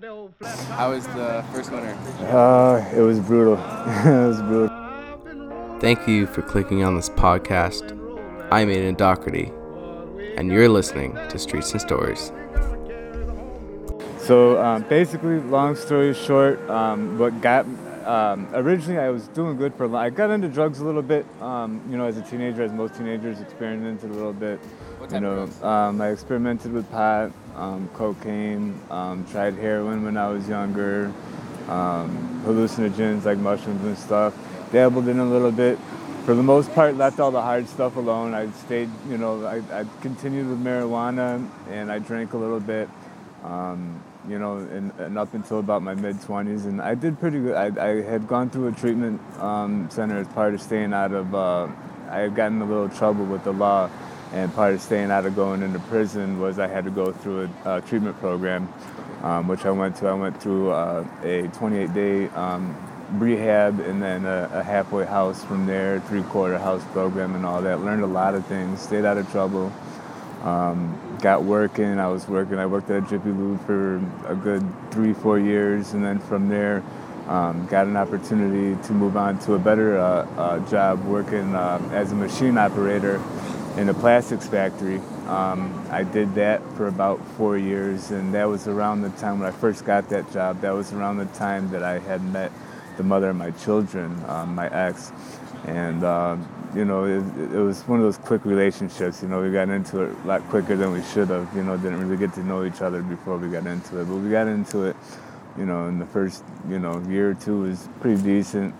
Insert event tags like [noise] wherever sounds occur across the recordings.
How was the first winter? Uh, it was brutal. [laughs] it was brutal. Thank you for clicking on this podcast. I'm Aidan Doherty, and you're listening to Streets and Stories. So um, basically, long story short, um, what got um, originally I was doing good for. a lot. I got into drugs a little bit, um, you know, as a teenager, as most teenagers experimented a little bit. What you know, of drugs? um, I experimented with pot, um, cocaine, um, tried heroin when I was younger, um, hallucinogens like mushrooms and stuff. Dabbled in a little bit. For the most part, left all the hard stuff alone. I stayed, you know, I, I continued with marijuana and I drank a little bit. Um, you know, and, and up until about my mid 20s, and I did pretty good. I, I had gone through a treatment um, center as part of staying out of. Uh, I had gotten a little trouble with the law, and part of staying out of going into prison was I had to go through a, a treatment program, um, which I went to. I went through uh, a 28-day um, rehab and then a, a halfway house from there, three-quarter house program and all that. Learned a lot of things. Stayed out of trouble. Um, got working. I was working. I worked at Jiffy Lube for a good three, four years, and then from there, um, got an opportunity to move on to a better uh, uh, job working uh, as a machine operator in a plastics factory. Um, I did that for about four years, and that was around the time when I first got that job. That was around the time that I had met the mother of my children, um, my ex, and um, you know, it, it was one of those quick relationships. You know, we got into it a lot quicker than we should have. You know, didn't really get to know each other before we got into it, but we got into it. You know, in the first you know year or two was pretty decent.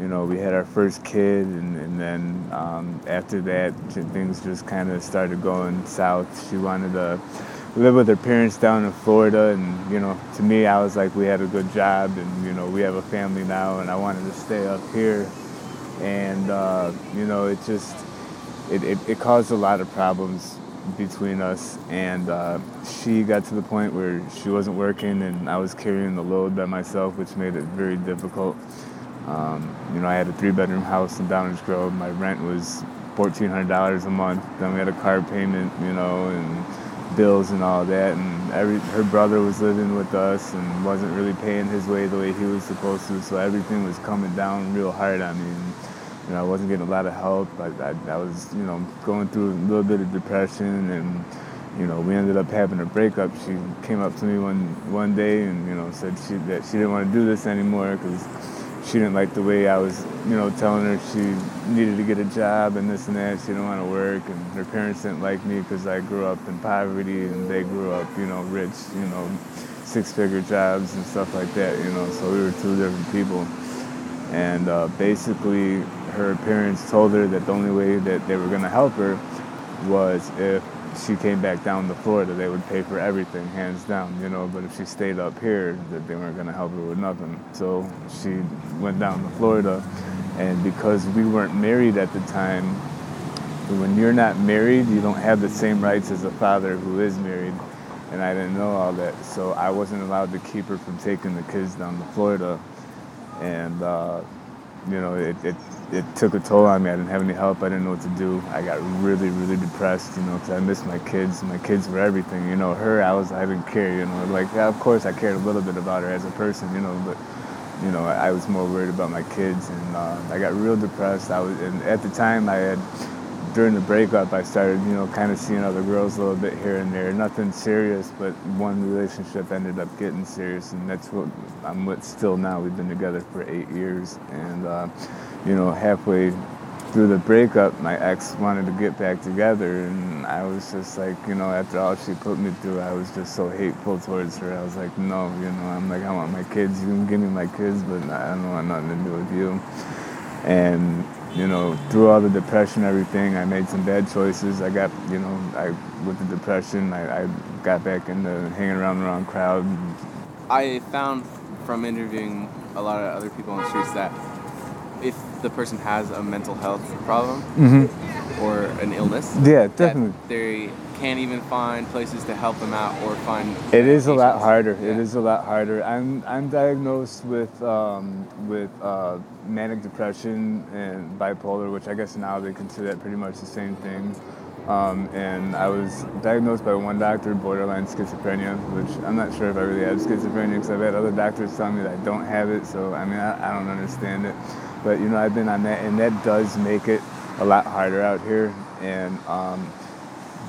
You know, we had our first kid, and, and then um, after that, things just kind of started going south. She wanted to live with her parents down in Florida, and you know, to me, I was like, we had a good job, and you know, we have a family now, and I wanted to stay up here and uh, you know it just it, it, it caused a lot of problems between us. And uh, she got to the point where she wasn't working and i was carrying the load by myself which made it very difficult. Um, you know i had a three bedroom house in downers grove. My rent was $1400 a month. Then we had a car payment you know and bills and all that. And every her brother was living with us and wasn't really paying his way the way he was supposed to. So everything was coming down real hard on me. And you know I wasn't getting a lot of help I, I, I was you know going through a little bit of depression and you know we ended up having a breakup she came up to me one one day and you know said she that she didn't want to do this anymore because she didn't like the way I was, you know, telling her she needed to get a job and this and that. She didn't want to work, and her parents didn't like me because I grew up in poverty and they grew up, you know, rich, you know, six-figure jobs and stuff like that, you know. So we were two different people, and uh, basically, her parents told her that the only way that they were going to help her was if she came back down to Florida, they would pay for everything, hands down, you know. But if she stayed up here, that they weren't going to help her with nothing. So she went down to Florida, and because we weren't married at the time, when you're not married, you don't have the same rights as a father who is married. And I didn't know all that, so I wasn't allowed to keep her from taking the kids down to Florida. And uh, you know, it, it, it took a toll on me. I didn't have any help. I didn't know what to do. I got really, really depressed, you know, because I missed my kids. My kids were everything, you know. Her, I was, I didn't care, you know. Like, yeah, of course, I cared a little bit about her as a person, you know, but, you know, I, I was more worried about my kids, and uh, I got real depressed. I was, and at the time, I had, during the breakup, I started, you know, kind of seeing other girls a little bit here and there. Nothing serious, but one relationship ended up getting serious, and that's what I'm with still now. We've been together for eight years, and uh, you know, halfway through the breakup, my ex wanted to get back together, and I was just like, you know, after all she put me through, I was just so hateful towards her. I was like, no, you know, I'm like, I want my kids. You can give me my kids, but I don't want nothing to do with you. And you know, through all the depression, everything, I made some bad choices. I got, you know, I with the depression, I, I got back into hanging around the wrong crowd. I found from interviewing a lot of other people on the streets that if the person has a mental health problem mm-hmm. or an illness, Yeah, definitely. they can't even find places to help them out or find. It is a lot harder. It Yeah. is a lot harder. I'm I'm diagnosed with um, with uh, manic depression and bipolar, which I guess now they consider that pretty much the same thing. Um, and I was diagnosed by one doctor borderline schizophrenia, which I'm not sure if I really have schizophrenia because I've had other doctors tell me that I don't have it. So I mean, I, I don't understand it. But you know, I've been on that, and that does make it a lot harder out here. And um,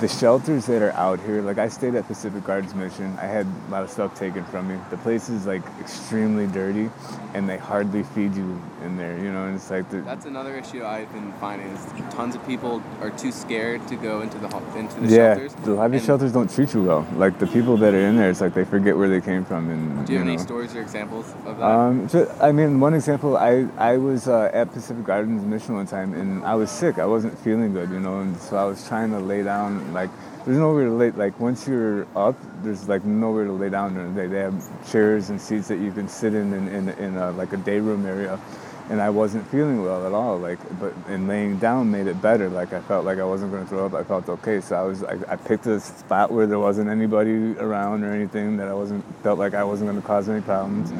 the shelters that are out here, like I stayed at Pacific Gardens Mission. I had a lot of stuff taken from me. The place is like extremely dirty, and they hardly feed you in there. You know, and it's like the, That's another issue I've been finding is tons of people are too scared to go into the into the yeah, shelters. a lot of these shelters don't treat you well. Like the people that are in there, it's like they forget where they came from. And Do you have any stories or examples of that? Um, I mean, one example, I, I was uh, at Pacific Gardens Mission one time and I was sick. I wasn't feeling good, you know, and so I was trying to lay down. Like, there's nowhere to lay, like, once you're up, there's like nowhere to lay down during the day. They have chairs and seats that you can sit in in, in, in a, like a day room area. And I wasn't feeling well at all, like, but and laying down made it better. Like I felt like I wasn't going to throw up. I felt okay, so I was, I, I picked a spot where there wasn't anybody around or anything that I wasn't felt like I wasn't going to cause any problems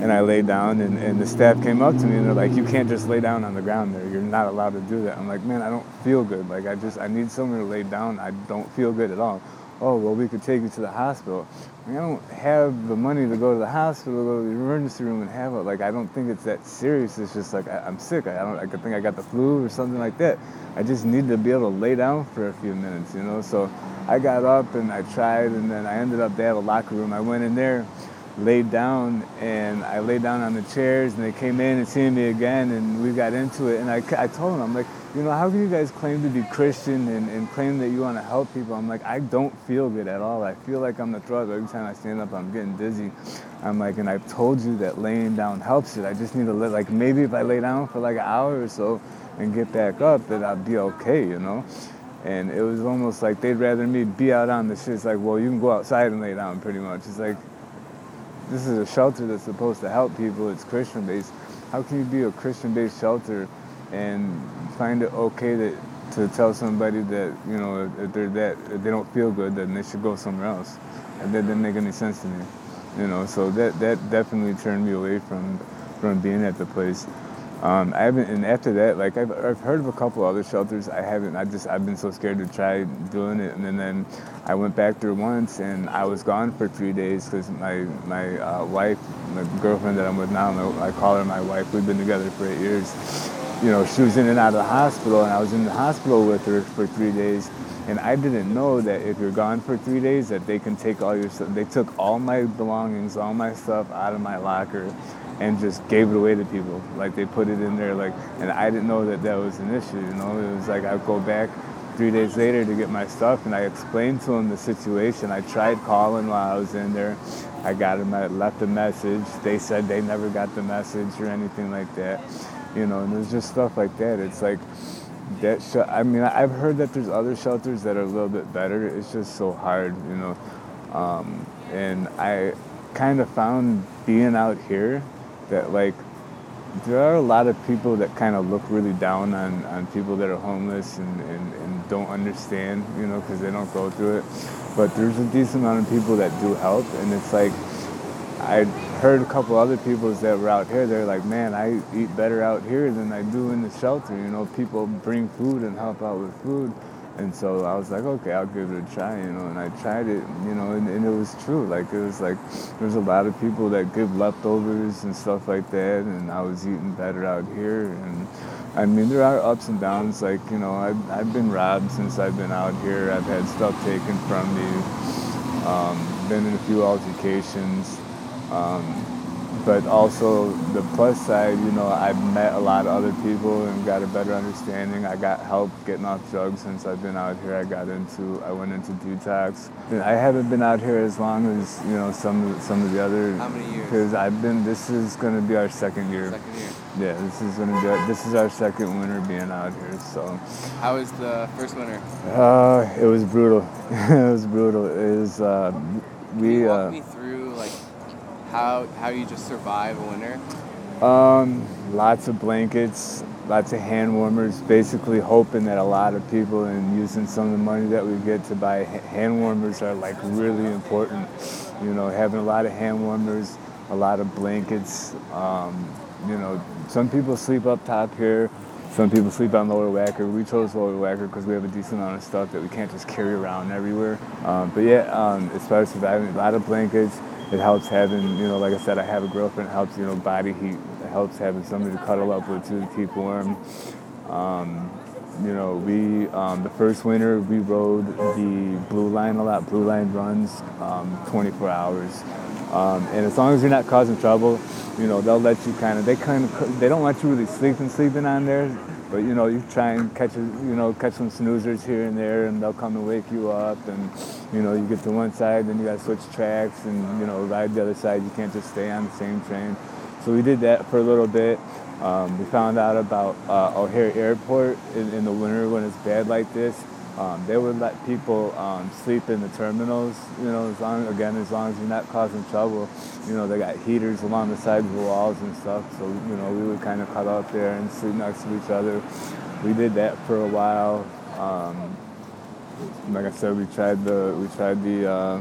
and I laid down and, and the staff came up to me and they're like, you can't just lay down on the ground there. You're not allowed to do that. I'm like, man, I don't feel good. Like I just, I need somewhere to lay down. I don't feel good at all. Oh, well, we could take you to the hospital. Like, I don't have the money to go to the hospital, go to the emergency room and have it. Like, I don't think it's that serious. It's just like, I, I'm sick. I don't, I could think I got the flu or something like that. I just need to be able to lay down for a few minutes, you know? So I got up and I tried and then I ended up, they had a locker room. I went in there laid down and I laid down on the chairs and they came in and seen me again and we got into it and I, I told them I'm like you know how can you guys claim to be Christian and, and claim that you want to help people I'm like I don't feel good at all I feel like I'm the drug. every time I stand up I'm getting dizzy I'm like and I've told you that laying down helps it I just need to like maybe if I lay down for like an hour or so and get back up that I'll be okay you know and it was almost like they'd rather me be out on the shit. It's like, well, you can go outside and lay down pretty much. It's like, this is a shelter that's supposed to help people. It's Christian based. How can you be a Christian based shelter and find it okay that to tell somebody that you know if they're that if they don't feel good, then they should go somewhere else? And that didn't make any sense to me. You know, so that that definitely turned me away from from being at the place. Um, I haven't, and after that, like I've, I've heard of a couple other shelters. I haven't. I just I've been so scared to try doing it, and then, I went back there once, and I was gone for three days because my my uh, wife, my girlfriend that I'm with now, I call her my wife. We've been together for eight years. You know, she was in and out of the hospital, and I was in the hospital with her for three days. And I didn't know that if you're gone for three days, that they can take all your stuff. They took all my belongings, all my stuff out of my locker and just gave it away to people. Like they put it in there, like, and I didn't know that that was an issue. You know, it was like I'd go back three days later to get my stuff, and I explained to them the situation. I tried calling while I was in there. I got them. I left a message. They said they never got the message or anything like that. You know, and there's just stuff like that. It's like that. Sh- I mean, I've heard that there's other shelters that are a little bit better. It's just so hard, you know. Um, and I kind of found being out here that like there are a lot of people that kind of look really down on, on people that are homeless and, and, and don't understand, you know, because they don't go through it. But there's a decent amount of people that do help, and it's like I heard a couple other people that were out here. They're like, "Man, I eat better out here than I do in the shelter." You know, people bring food and help out with food. And so I was like, okay, I'll give it a try, you know. And I tried it, you know, and, and it was true. Like it was like there's a lot of people that give leftovers and stuff like that, and I was eating better out here. And I mean, there are ups and downs. Like you know, I've I've been robbed since I've been out here. I've had stuff taken from me. Um, been in a few altercations. Um, but also the plus side, you know, I've met a lot of other people and got a better understanding. I got help getting off drugs since I've been out here. I got into, I went into detox. I haven't been out here as long as you know some of some of the other. How many years? Because I've been. This is going to be our second year. Second year. Yeah, this is going to be. Our, this is our second winter being out here. So. How was the first winter? Uh, it was brutal. [laughs] it was brutal. It was. Uh, we. Uh, me through like how how you just survive a winter? Um, lots of blankets, lots of hand warmers, basically hoping that a lot of people and using some of the money that we get to buy hand warmers are like really important. You know, having a lot of hand warmers, a lot of blankets. Um, you know, some people sleep up top here. some people sleep on lower Wacker. We chose lower Wacker because we have a decent amount of stuff that we can't just carry around everywhere. Um, but yeah, um, as far as surviving, a lot of blankets. It helps having, you know, like I said, I have a girlfriend. It helps, you know, body heat. It helps having somebody to cuddle up with to keep warm. Um, you know, we um, the first winter we rode the blue line a lot. Blue line runs um, 24 hours, um, and as long as you're not causing trouble, you know they'll let you kind of. They kind of they don't want you really sleeping sleeping on there, but you know you try and catch you know catch some snoozers here and there, and they'll come and wake you up, and you know you get to one side, then you got to switch tracks, and you know ride the other side. You can't just stay on the same train. So we did that for a little bit. Um, we found out about uh, O'Hare Airport in, in, the winter when it's bad like this. Um, they would let people um, sleep in the terminals, you know, as long, again, as long as you're not causing trouble. You know, they got heaters along the sides of the walls and stuff, so, you know, we would kind of cuddle up there and sleep next to each other. We did that for a while. Um, like I said, we tried the, we tried the uh,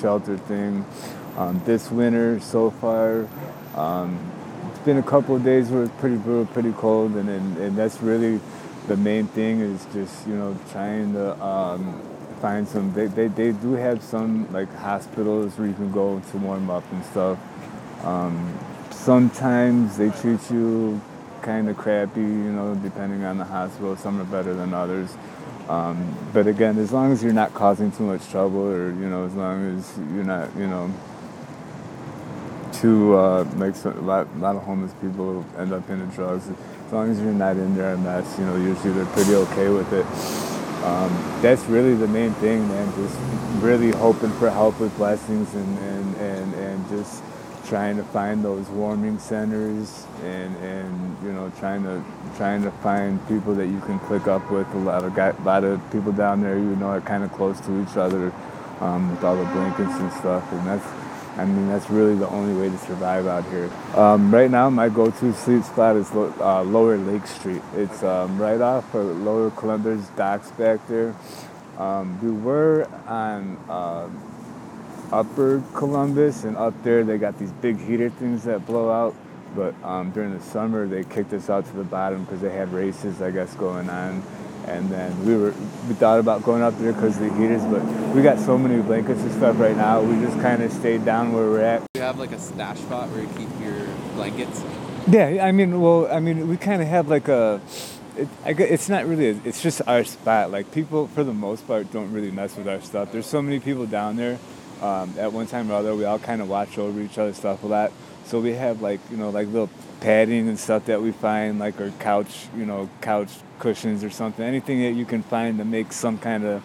shelter thing. Um, this winter so far, um, it's been a couple of days where it's pretty brutal, pretty cold, and, and, and that's really the main thing is just you know trying to um, find some. They, they, they do have some like hospitals where you can go to warm up and stuff. Um, sometimes they treat you kind of crappy, you know, depending on the hospital. Some are better than others. Um, but again, as long as you're not causing too much trouble, or you know, as long as you're not, you know, to uh, like so, a, lot, a lot of homeless people end up into drugs. As long as you're not in there a mess, you know, usually they're pretty okay with it. Um, that's really the main thing, man. Just really hoping for help with blessings and, and, and, and just trying to find those warming centers and, and you know trying to trying to find people that you can click up with. A lot of guy, a lot of people down there you know are kind of close to each other um, with all the blankets and stuff, and that's I mean, that's really the only way to survive out here. Um, right now, my go-to sleep spot is uh, Lower Lake Street. It's um, right off of Lower Columbus docks back there. Um, we were on uh, Upper Columbus, and up there they got these big heater things that blow out. But um, during the summer, they kicked us out to the bottom because they had races, I guess, going on and then we were we thought about going up there because of the heaters, but we got so many blankets and stuff right now. We just kind of stayed down where we're at. You have like a stash spot where you keep your blankets. Yeah, I mean, well, I mean, we kind of have like a. It, I, it's not really. A, it's just our spot. Like people, for the most part, don't really mess with our stuff. There's so many people down there. Um, at one time or other, we all kind of watch over each other's stuff a lot. So we have like you know like little padding and stuff that we find, like our couch, you know, couch cushions or something, anything that you can find to make some kind of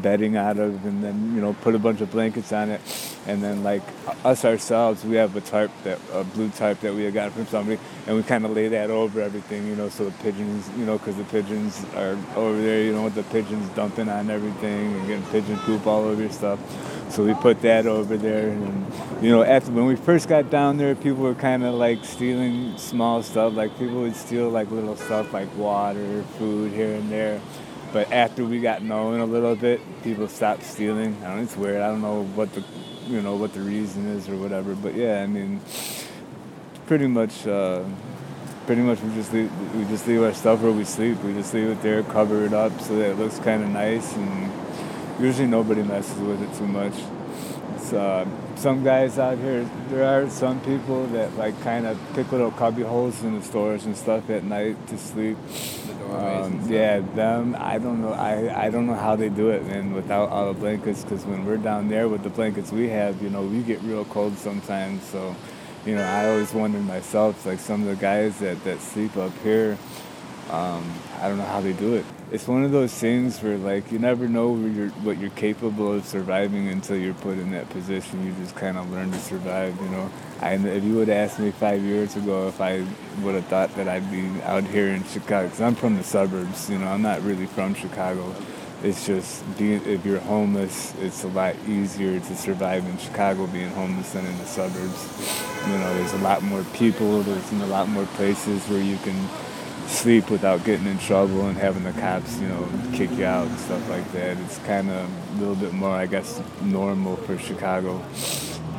bedding out of, and then you know put a bunch of blankets on it, and then like us ourselves, we have a tarp that a blue tarp that we had gotten from somebody, and we kind of lay that over everything, you know, so the pigeons, you know, because the pigeons are over there, you know, with the pigeons dumping on everything and getting pigeon poop all over your stuff. So we put that over there, and you know, after when we first got down there, people were kind of like stealing small stuff. Like people would steal like little stuff like water, food here and there. But after we got known a little bit, people stopped stealing. I don't. It's weird. I don't know what the, you know, what the reason is or whatever. But yeah, I mean, pretty much. Uh, pretty much we just leave, we just leave our stuff where we sleep. We just leave it there, cover it up so that it looks kind of nice and usually nobody messes with it too much. Uh, some guys out here, there are some people that like kind of pick little cubby holes in the stores and stuff at night to sleep. Um, yeah, them. I don't know. I, I don't know how they do it, man, without all the blankets. Because when we're down there with the blankets we have, you know, we get real cold sometimes. So, you know, I always wonder myself, like some of the guys that, that sleep up here, um, I don't know how they do it it's one of those things where like you never know you're, what you're capable of surviving until you're put in that position. You just kind of learn to survive, you know. I, if you would have asked me five years ago if I would have thought that I'd be out here in Chicago, because I'm from the suburbs, you know, I'm not really from Chicago. It's just being if you're homeless, it's a lot easier to survive in Chicago being homeless than in the suburbs. You know, there's a lot more people. There's a lot more places where you can sleep without getting in trouble and having the cops, you know, kick you out and stuff like that. It's kind of a little bit more, I guess, normal for Chicago.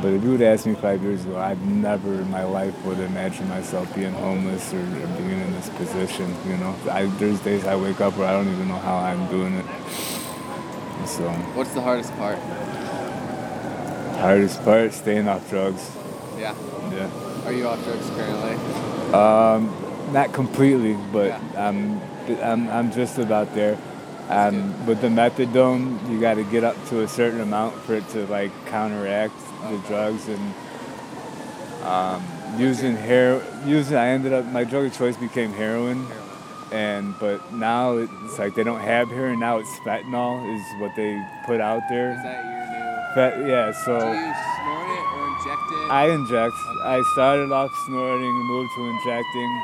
But if you would ask me five years ago, I'd never in my life would imagine myself being homeless or, or being in this position. You know, I, there's days I wake up where I don't even know how I'm doing it. So. What's the hardest part? Hardest part, staying off drugs. Yeah. Yeah. Are you off drugs currently? Um, not completely, but Yeah. I'm, I'm, I'm just about there. Um, with the methadone, you got to get up to a certain amount for it to like counteract the drugs and um, using hair. Using, I ended up my drug of choice became heroin, and but now it's like they don't have heroin. Now it's fentanyl is what they put out there. Is that your new? Fet, yeah, so. Do you snort it or inject it? I inject. I started off snorting, moved to injecting,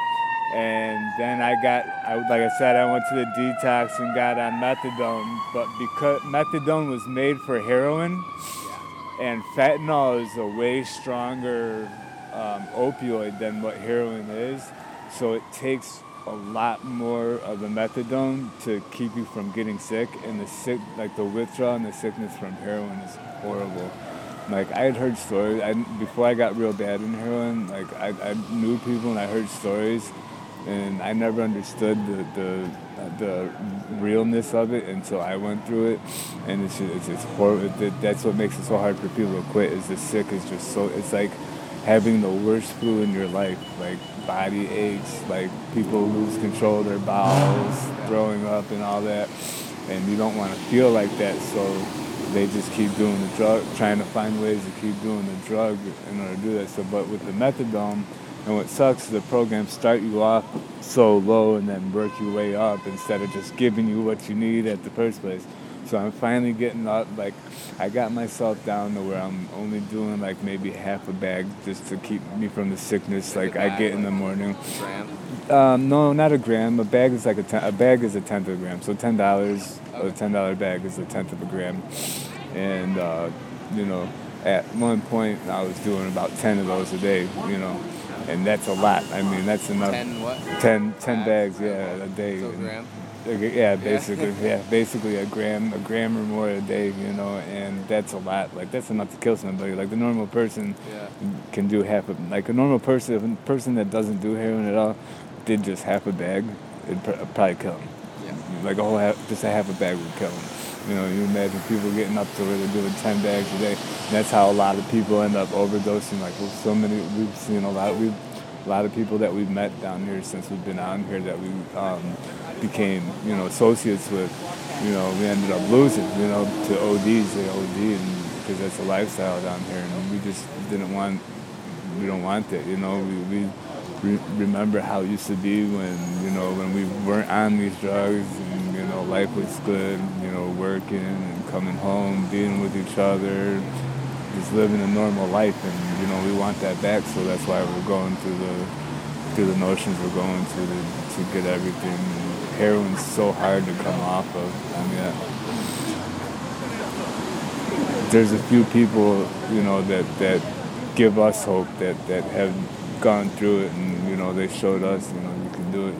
and then I got, I, like I said, I went to the detox and got on methadone. But because methadone was made for heroin, and fentanyl is a way stronger um, opioid than what heroin is, so it takes a lot more of the methadone to keep you from getting sick. And the sick, like the withdrawal and the sickness from heroin is horrible. Like I had heard stories I, before I got real bad in heroin. Like I, I knew people and I heard stories, and I never understood the the, the realness of it until I went through it. And it's just, it's, it's horrible. That's what makes it so hard for people to quit. Is the sick is just so. It's like having the worst flu in your life. Like body aches. Like people lose control of their bowels, throwing up, and all that. And you don't want to feel like that, so they just keep doing the drug, trying to find ways to keep doing the drug in order to do that. So, but with the methadone, and what sucks, is the programs start you off so low and then work your way up instead of just giving you what you need at the first place. So I'm finally getting up, like, I got myself down to where I'm only doing like maybe half a bag just to keep me from the sickness Like I get in the morning. Gram. Um, no, not a gram. A bag is like a ten, a bag is a tenth of a gram. So ten dollars, a ten dollar bag is a tenth of a gram. And uh, you know, at one point I was doing about ten of those a day. You know, and that's a lot. I mean, that's enough. Ten what? 10, 10 Bags? bags, yeah, a day. So gram. Yeah, basically, yeah, basically a gram, a gram or more a day, you know, and that's a lot. Like that's enough to kill somebody. Like the normal person Yeah. can do half a like a normal person, a person that doesn't do heroin at all, did just half a bag, it'd pr- probably kill him. Yeah. Like a whole half, just a half a bag would kill him. You know, you imagine people getting up to where they're doing 10 bags a day. That's how a lot of people end up overdosing. Like well, so many, we've seen a lot. We've a lot of people that we've met down here since we've been out here that we um, became, you know, associates with. You know, we ended up losing, you know, to ODs, they OD, because that's a lifestyle down here, and we just didn't want, we don't want that, you know. We, we re- remember how it used to be when, you know, when we weren't on these drugs, and life was good, you know, working and coming home, being with each other, just living a normal life, and you know, we want that back. So that's why we're going through the through the notions we're going to to, get everything. Heroin's so hard to come off of. I mean, there's a few people, you know, that that give us hope that that have gone through it, and you know, they showed us, you know, you can do it.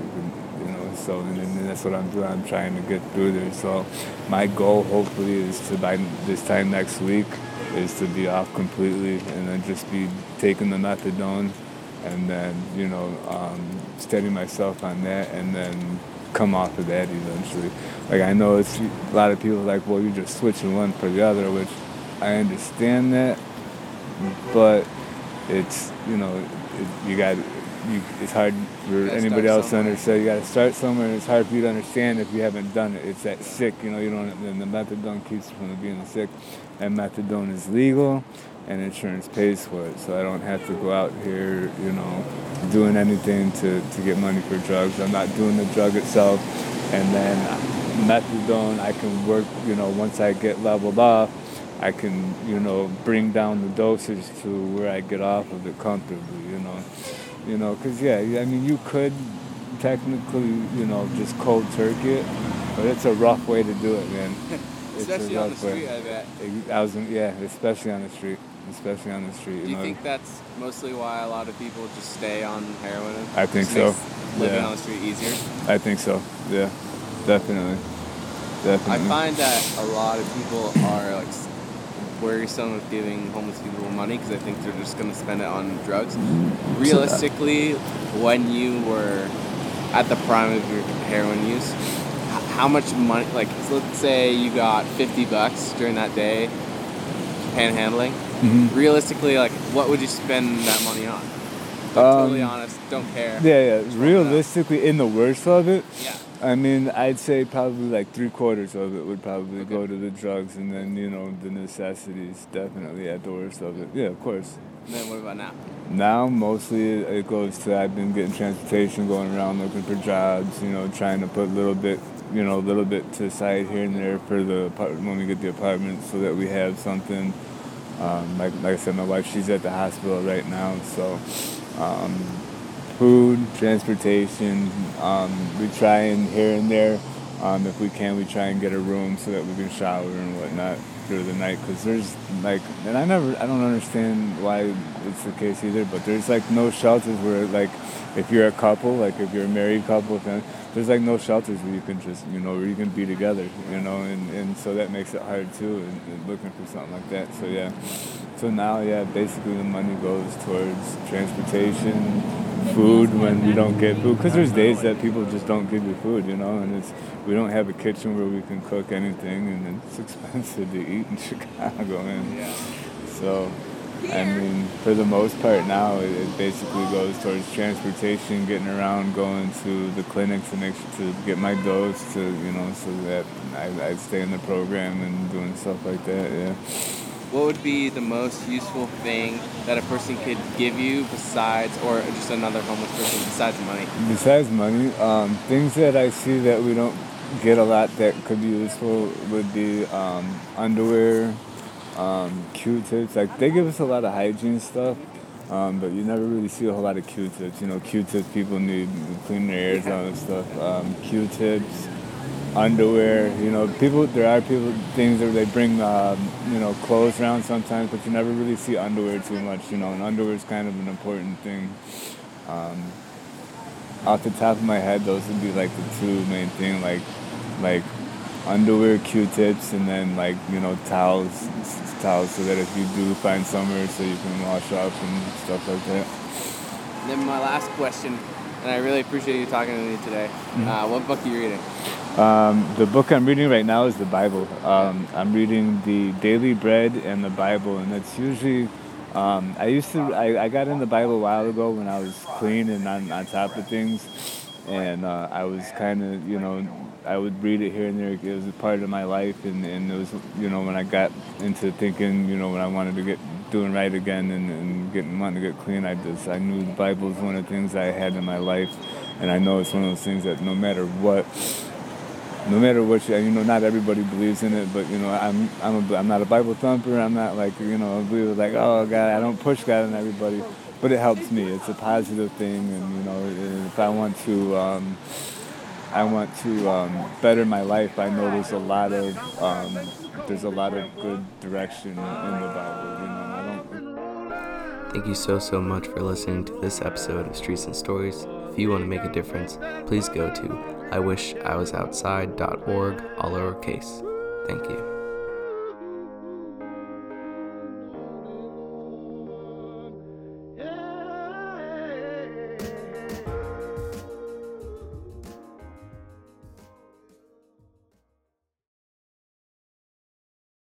So and, and that's what I'm doing. I'm trying to get through there. So my goal, hopefully, is to by this time next week, is to be off completely, and then just be taking the methadone, and then you know, um, steady myself on that, and then come off of that eventually. Like I know it's a lot of people like, well, you're just switching one for the other, which I understand that, but it's you know, it, you got. You, it's hard for anybody else to understand. You got to start somewhere. and It's hard for you to understand if you haven't done it. It's that sick, you know. You don't. And the methadone keeps you from being sick, and methadone is legal, and insurance pays for it. So I don't have to go out here, you know, doing anything to, to get money for drugs. I'm not doing the drug itself, and then methadone I can work. You know, once I get leveled off, I can you know bring down the dosage to where I get off of it comfortably. You know, you know, because yeah, I mean you could technically you know just cold turkey it, but it's a rough way to do it, man. [laughs] Especially on the rough way. street, I bet. I was, yeah, especially on the street, especially on the street. Do You you know, think that's mostly why a lot of people just stay on heroin? I think so. makes Living Yeah. on the street easier. I think so. Yeah, definitely, Definitely. I find that a lot of people are like worrisome of giving homeless people money because I think they're just going to spend it on drugs. Realistically, when you were at the prime of your heroin use, how much money? Like, so let's say you got fifty bucks during that day, panhandling. Mhm. Realistically, like, what would you spend that money on? Um, totally honest, don't care. Yeah, yeah. Just roll it out. Realistically, in the worst of it, Yeah. I mean, I'd say probably like three quarters of it would probably Okay. go to the drugs, and then you know the necessities definitely at the worst of it. Yeah, of course. And then what about now? Now mostly it goes to I've been getting transportation, going around looking for jobs. You know, trying to put a little bit, you know, a little bit to the side here and there for the apart- when we get the apartment, so that we have something. Um, like like I said, my wife she's at the hospital right now, so um, food, transportation. Um, we try and here and there, um, if we can, we try and get a room so that we can shower and whatnot through the night. Cause there's like, and I never, I don't understand why it's the case either. But there's like no shelters where like, if you're a couple, like if you're a married couple, then there's like no shelters where you can just, you know, where you can be together, you know, and, and so that makes it hard too, and, and looking for something like that. So yeah, so now yeah, basically the money goes towards transportation, food when we don't get food, because there's days that people just don't give you food, you know, and it's we don't have a kitchen where we can cook anything, and it's [laughs] expensive to eat in [laughs] Chicago, and Yeah. so. I mean, for the most part now, it, it basically goes towards transportation, getting around, going to the clinics to make sure to get my dose, to you know, so that I, I stay in the program and doing stuff like that. Yeah. What would be the most useful thing that a person could give you besides, or just another homeless person besides money? Besides money, um, things that I see that we don't get a lot that could be useful would be um, underwear, um, Q-tips. Like they give us a lot of hygiene stuff, um, but you never really see a whole lot of Q-tips. You know, Q-tips people need to clean their ears out and stuff. Um, Q-tips, underwear. You know, people. There are people things that they bring. Um, you know, clothes around sometimes, but you never really see underwear too much. You know, and underwear is kind of an important thing. Um, off the top of my head, those would be like the two main thing, like like underwear, Q-tips, and then like you know towels, towels, so that if you do find somewhere, so you can wash up and stuff like that. And then my last question, and I really appreciate you talking to me today. Mm-hmm. Uh, what book are you reading? Um, the book I'm reading right now is the Bible. Um, I'm reading the Daily Bread and the Bible, and it's usually. Um, I used to. I, I got in the Bible a while ago when I was clean and on, on top of things, and uh, I was kind of, you know, I would read it here and there. It was a part of my life, and, and it was, you know, when I got into thinking, you know, when I wanted to get doing right again and, and getting wanting to get clean, I just I knew the Bible was one of the things I had in my life, and I know it's one of those things that no matter what no matter what you, you know, not everybody believes in it, but you know, I'm, I'm, a, I'm not a Bible thumper. I'm not like, you know, a believer like, oh God, I don't push God on everybody, but it helps me. It's a positive thing, and you know, if I want to, um, I want to um, better my life. I know there's a lot of, um, there's a lot of good direction in the Bible. You know, I don't. Thank you so, so much for listening to this episode of Streets and Stories. If you want to make a difference, please go to iwishiwasoutside.org, all lowercase. Thank you.